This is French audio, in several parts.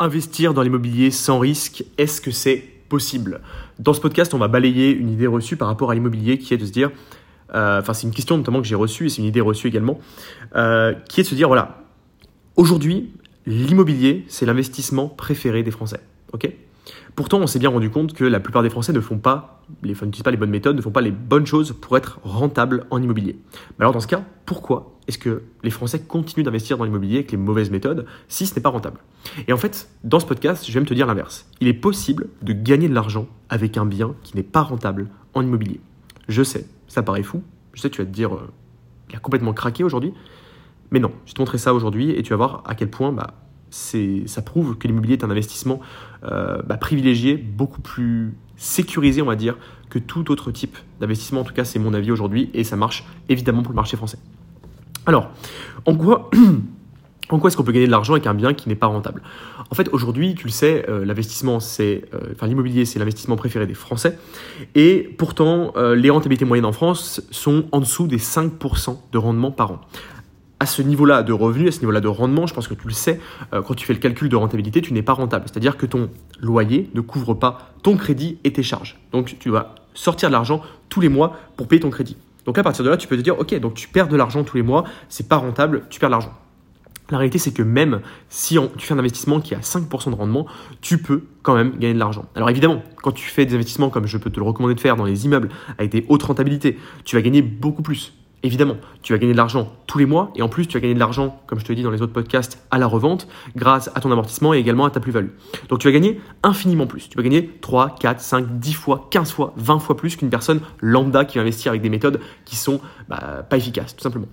Investir dans l'immobilier sans risque, est-ce que c'est possible? Dans ce podcast, on va balayer une idée reçue par rapport à l'immobilier qui est de se dire, euh, enfin c'est une question notamment que j'ai reçue et c'est une idée reçue également, euh, qui est de se dire, voilà, aujourd'hui, l'immobilier, c'est l'investissement préféré des Français. Pourtant, on s'est bien rendu compte que la plupart des Français ne font pas, les, n'utilisent pas les bonnes méthodes, ne font pas les bonnes choses pour être rentables en immobilier. Mais alors dans ce cas, pourquoi? Est-ce que les Français continuent d'investir dans l'immobilier avec les mauvaises méthodes si ce n'est pas rentable? Et en fait, dans ce podcast, je vais me te dire l'inverse. Il est possible de gagner de l'argent avec un bien qui n'est pas rentable en immobilier. Je sais, ça paraît fou. Je sais, tu vas te dire, euh, il a complètement craqué aujourd'hui. Mais non, je vais te montrer ça aujourd'hui et tu vas voir à quel point bah, ça prouve que l'immobilier est un investissement euh, bah, privilégié, beaucoup plus sécurisé, on va dire, que tout autre type d'investissement. En tout cas, c'est mon avis aujourd'hui et ça marche évidemment pour le marché français. Alors, en quoi, en quoi est-ce qu'on peut gagner de l'argent avec un bien qui n'est pas rentable? En fait, aujourd'hui, tu le sais, euh, l'investissement, c'est, euh, l'immobilier, c'est l'investissement préféré des Français. Et pourtant, les rentabilités moyennes en France sont en dessous des 5% de rendement par an à ce niveau-là de revenus, à ce niveau-là de rendement, je pense que tu le sais, euh, quand tu fais le calcul de rentabilité, tu n'es pas rentable. C'est-à-dire que ton loyer ne couvre pas ton crédit et tes charges. Donc tu vas sortir de l'argent tous les mois pour payer ton crédit. Donc à partir de là, tu peux te dire, ok, donc tu perds de l'argent tous les mois, c'est pas rentable, tu perds de l'argent. La réalité, c'est que même si tu fais un investissement qui a 5% de rendement, tu peux quand même gagner de l'argent. Alors évidemment, quand tu fais des investissements comme je peux te le recommander de faire dans les immeubles avec des hautes rentabilités, tu vas gagner beaucoup plus. Évidemment, tu vas gagner de l'argent tous les mois et en plus tu vas gagner de l'argent, comme je te dis dans les autres podcasts, à la revente grâce à ton amortissement et également à ta plus-value. Donc tu vas gagner infiniment plus. Tu vas gagner 3, 4, 5, 10 fois, 15 fois, 20 fois plus qu'une personne lambda qui va investir avec des méthodes qui sont bah, pas efficaces, tout simplement.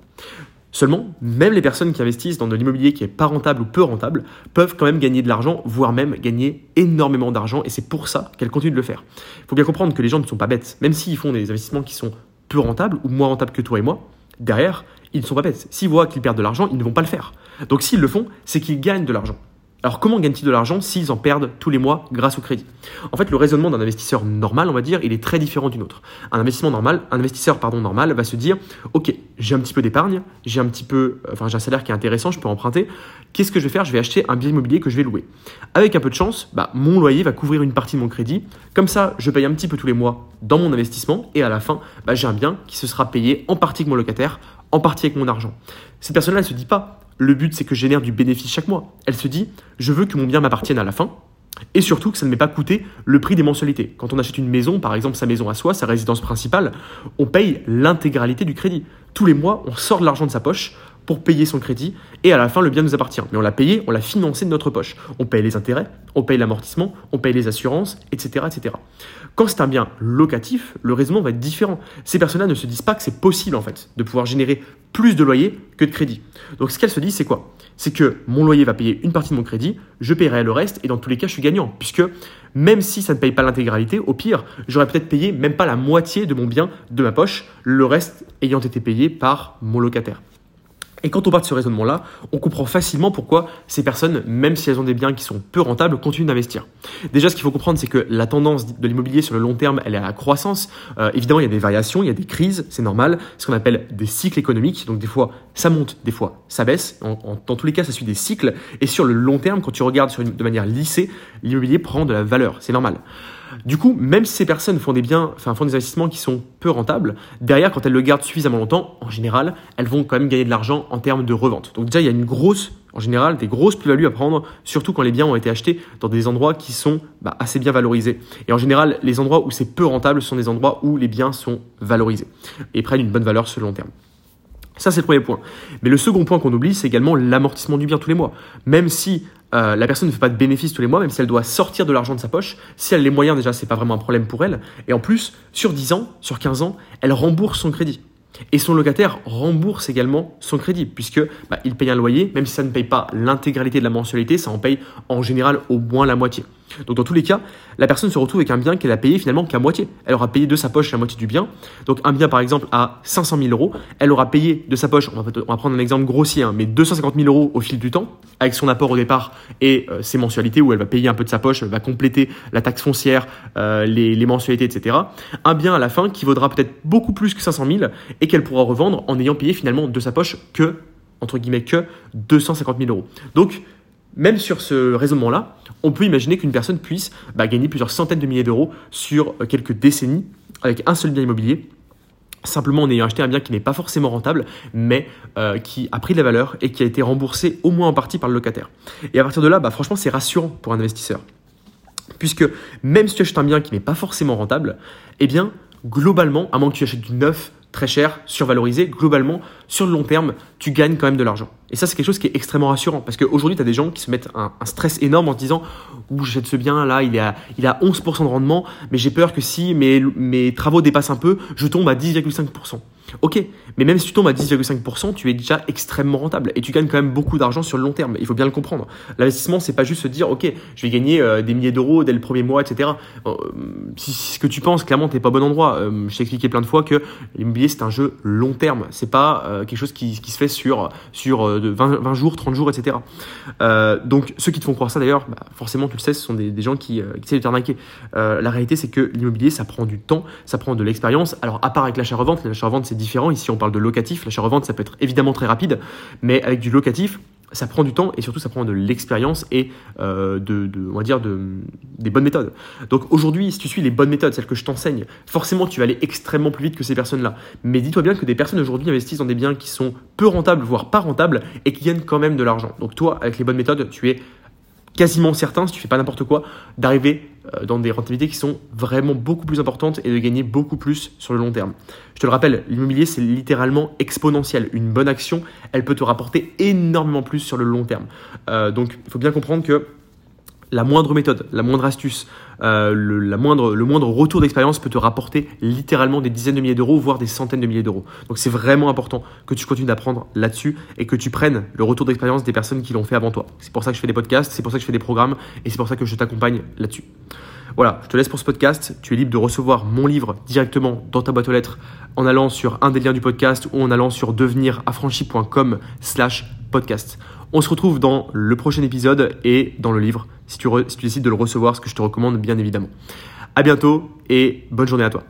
Seulement, même les personnes qui investissent dans de l'immobilier qui est pas rentable ou peu rentable peuvent quand même gagner de l'argent, voire même gagner énormément d'argent, et c'est pour ça qu'elles continuent de le faire. Il faut bien comprendre que les gens ne sont pas bêtes, même s'ils font des investissements qui sont peu rentable ou moins rentable que toi et moi, derrière, ils ne sont pas bêtes. S'ils voient qu'ils perdent de l'argent, ils ne vont pas le faire. Donc s'ils le font, c'est qu'ils gagnent de l'argent. Alors comment gagnent-ils de l'argent s'ils en perdent tous les mois grâce au crédit? En fait, le raisonnement d'un investisseur normal, on va dire, il est très différent d'une autre. Un investissement normal, un investisseur normal va se dire OK, j'ai un petit peu d'épargne, j'ai un petit peu enfin j'ai un salaire qui est intéressant, je peux emprunter. Qu'est-ce que je vais faire? Je vais acheter un bien immobilier que je vais louer. Avec un peu de chance, bah, mon loyer va couvrir une partie de mon crédit. Comme ça, je paye un petit peu tous les mois dans mon investissement et à la fin, bah, j'ai un bien qui se sera payé en partie avec mon locataire, en partie avec mon argent. Cette personne-là, elle se dit pas le but, c'est que je génère du bénéfice chaque mois. Elle se dit, je veux que mon bien m'appartienne à la fin. Et surtout que ça ne m'ait pas coûté le prix des mensualités. Quand on achète une maison, par exemple sa maison à soi, sa résidence principale, on paye l'intégralité du crédit. Tous les mois, on sort de l'argent de sa poche pour payer son crédit et à la fin le bien nous appartient. Mais on l'a payé, on l'a financé de notre poche. On paye les intérêts, on paye l'amortissement, on paye les assurances, etc. etc. Quand c'est un bien locatif, le raisonnement va être différent. Ces personnes-là ne se disent pas que c'est possible en fait de pouvoir générer plus de loyer que de crédit. Donc ce qu'elles se disent c'est quoi? C'est que mon loyer va payer une partie de mon crédit, je paierai le reste et dans tous les cas je suis gagnant puisque même si ça ne paye pas l'intégralité, au pire, j'aurais peut-être payé même pas la moitié de mon bien de ma poche, le reste ayant été payé par mon locataire. Et quand on part de ce raisonnement-là, on comprend facilement pourquoi ces personnes, même si elles ont des biens qui sont peu rentables, continuent d'investir. Déjà, ce qu'il faut comprendre, c'est que la tendance de l'immobilier sur le long terme, elle est à la croissance. Euh, évidemment, il y a des variations, il y a des crises, c'est normal. Ce qu'on appelle des cycles économiques. Donc des fois, ça monte, des fois, ça baisse. dans tous les cas, ça suit des cycles. Et sur le long terme, quand tu regardes de manière lissée, l'immobilier prend de la valeur. C'est normal. Du coup, même si ces personnes font des investissements qui sont peu rentables, derrière, quand elles le gardent suffisamment longtemps, en général, elles vont quand même gagner de l'argent en termes de revente. Donc déjà, il y a une grosse, en général, des grosses plus-values à prendre, surtout quand les biens ont été achetés dans des endroits qui sont bah, assez bien valorisés. Et en général, les endroits où c'est peu rentable sont des endroits où les biens sont valorisés et prennent une bonne valeur sur le long terme. Ça, c'est le premier point. Mais le second point qu'on oublie, c'est également l'amortissement du bien tous les mois. Même si euh, la personne ne fait pas de bénéfices tous les mois, même si elle doit sortir de l'argent de sa poche, si elle a les moyens, déjà, c'est pas vraiment un problème pour elle. Et en plus, sur 10 ans, sur 15 ans, elle rembourse son crédit. Et son locataire rembourse également son crédit, puisque bah, il paye un loyer, même si ça ne paye pas l'intégralité de la mensualité, ça en paye en général au moins la moitié. Donc dans tous les cas, la personne se retrouve avec un bien qu'elle a payé finalement qu'à moitié. Elle aura payé de sa poche la moitié du bien. Donc un bien par exemple à 500 000 euros, elle aura payé de sa poche, on va, prendre un exemple grossier, hein, mais 250 000 euros au fil du temps, avec son apport au départ et euh, ses mensualités où elle va payer un peu de sa poche, elle va compléter la taxe foncière, euh, les, les, mensualités, etc. Un bien à la fin qui vaudra peut-être beaucoup plus que 500 000 et qu'elle pourra revendre en ayant payé finalement de sa poche que, entre guillemets, que 250 000 euros. Donc même sur ce raisonnement-là, on peut imaginer qu'une personne puisse bah, gagner plusieurs centaines de milliers d'euros sur euh, quelques décennies avec un seul bien immobilier simplement en ayant acheté un bien qui n'est pas forcément rentable, mais euh, qui a pris de la valeur et qui a été remboursé au moins en partie par le locataire. Et à partir de là, bah, franchement, c'est rassurant pour un investisseur. Puisque même si tu achètes un bien qui n'est pas forcément rentable, eh bien, globalement, à moins que tu achètes du neuf, très cher, survalorisé, globalement, sur le long terme, tu gagnes quand même de l'argent. Et ça, c'est quelque chose qui est extrêmement rassurant. Parce qu'aujourd'hui, tu as des gens qui se mettent un, stress énorme en se disant Ouh, j'achète ce bien, là, il est à, il a 11% de rendement, mais j'ai peur que si mes, mes travaux dépassent un peu, je tombe à 10,5%. Ok, mais même si tu tombes à 10,5%, tu es déjà extrêmement rentable et tu gagnes quand même beaucoup d'argent sur le long terme. Il faut bien le comprendre. L'investissement, c'est pas juste se dire, ok, je vais gagner euh, des milliers d'euros dès le premier mois, etc. Euh, si, ce que tu penses, clairement, t'es pas au bon endroit. Euh, je t'ai expliqué plein de fois que l'immobilier, c'est un jeu long terme. C'est pas quelque chose qui, se fait sur, sur de 20, 20, jours, 30 jours, etc. donc, ceux qui te font croire ça, d'ailleurs, bah, forcément, tu le sais, ce sont des, des gens qui, qui essaient de t'arnaquer. la réalité, c'est que l'immobilier, ça prend du temps, ça prend de l'expérience. Alors, à part avec l'achat-revente, l'achat-revente, c'est différent. Ici, on parle de locatif. L'achat-revente, ça peut être évidemment très rapide, mais avec du locatif, ça prend du temps et surtout ça prend de l'expérience et euh, de, on va dire de, des bonnes méthodes. Donc aujourd'hui, si tu suis les bonnes méthodes, celles que je t'enseigne, forcément tu vas aller extrêmement plus vite que ces personnes-là. Mais dis-toi bien que des personnes aujourd'hui investissent dans des biens qui sont peu rentables, voire pas rentables, et qui gagnent quand même de l'argent. Donc toi, avec les bonnes méthodes, tu es quasiment certain, si tu fais pas n'importe quoi, d'arriver dans des rentabilités qui sont vraiment beaucoup plus importantes et de gagner beaucoup plus sur le long terme. Je te le rappelle, l'immobilier, c'est littéralement exponentiel. Une bonne action, elle peut te rapporter énormément plus sur le long terme. Euh, donc, il faut bien comprendre que la moindre méthode, la moindre astuce, euh, le, moindre, le moindre retour d'expérience peut te rapporter littéralement des dizaines de milliers d'euros, voire des centaines de milliers d'euros. Donc c'est vraiment important que tu continues d'apprendre là-dessus et que tu prennes le retour d'expérience des personnes qui l'ont fait avant toi. C'est pour ça que je fais des podcasts, c'est pour ça que je fais des programmes et c'est pour ça que je t'accompagne là-dessus. Voilà, je te laisse pour ce podcast. Tu es libre de recevoir mon livre directement dans ta boîte aux lettres en allant sur un des liens du podcast ou en allant sur deveniraffranchi.com slash podcast. On se retrouve dans le prochain épisode et dans le livre si tu, si tu décides de le recevoir, ce que je te recommande bien évidemment. À bientôt et bonne journée à toi.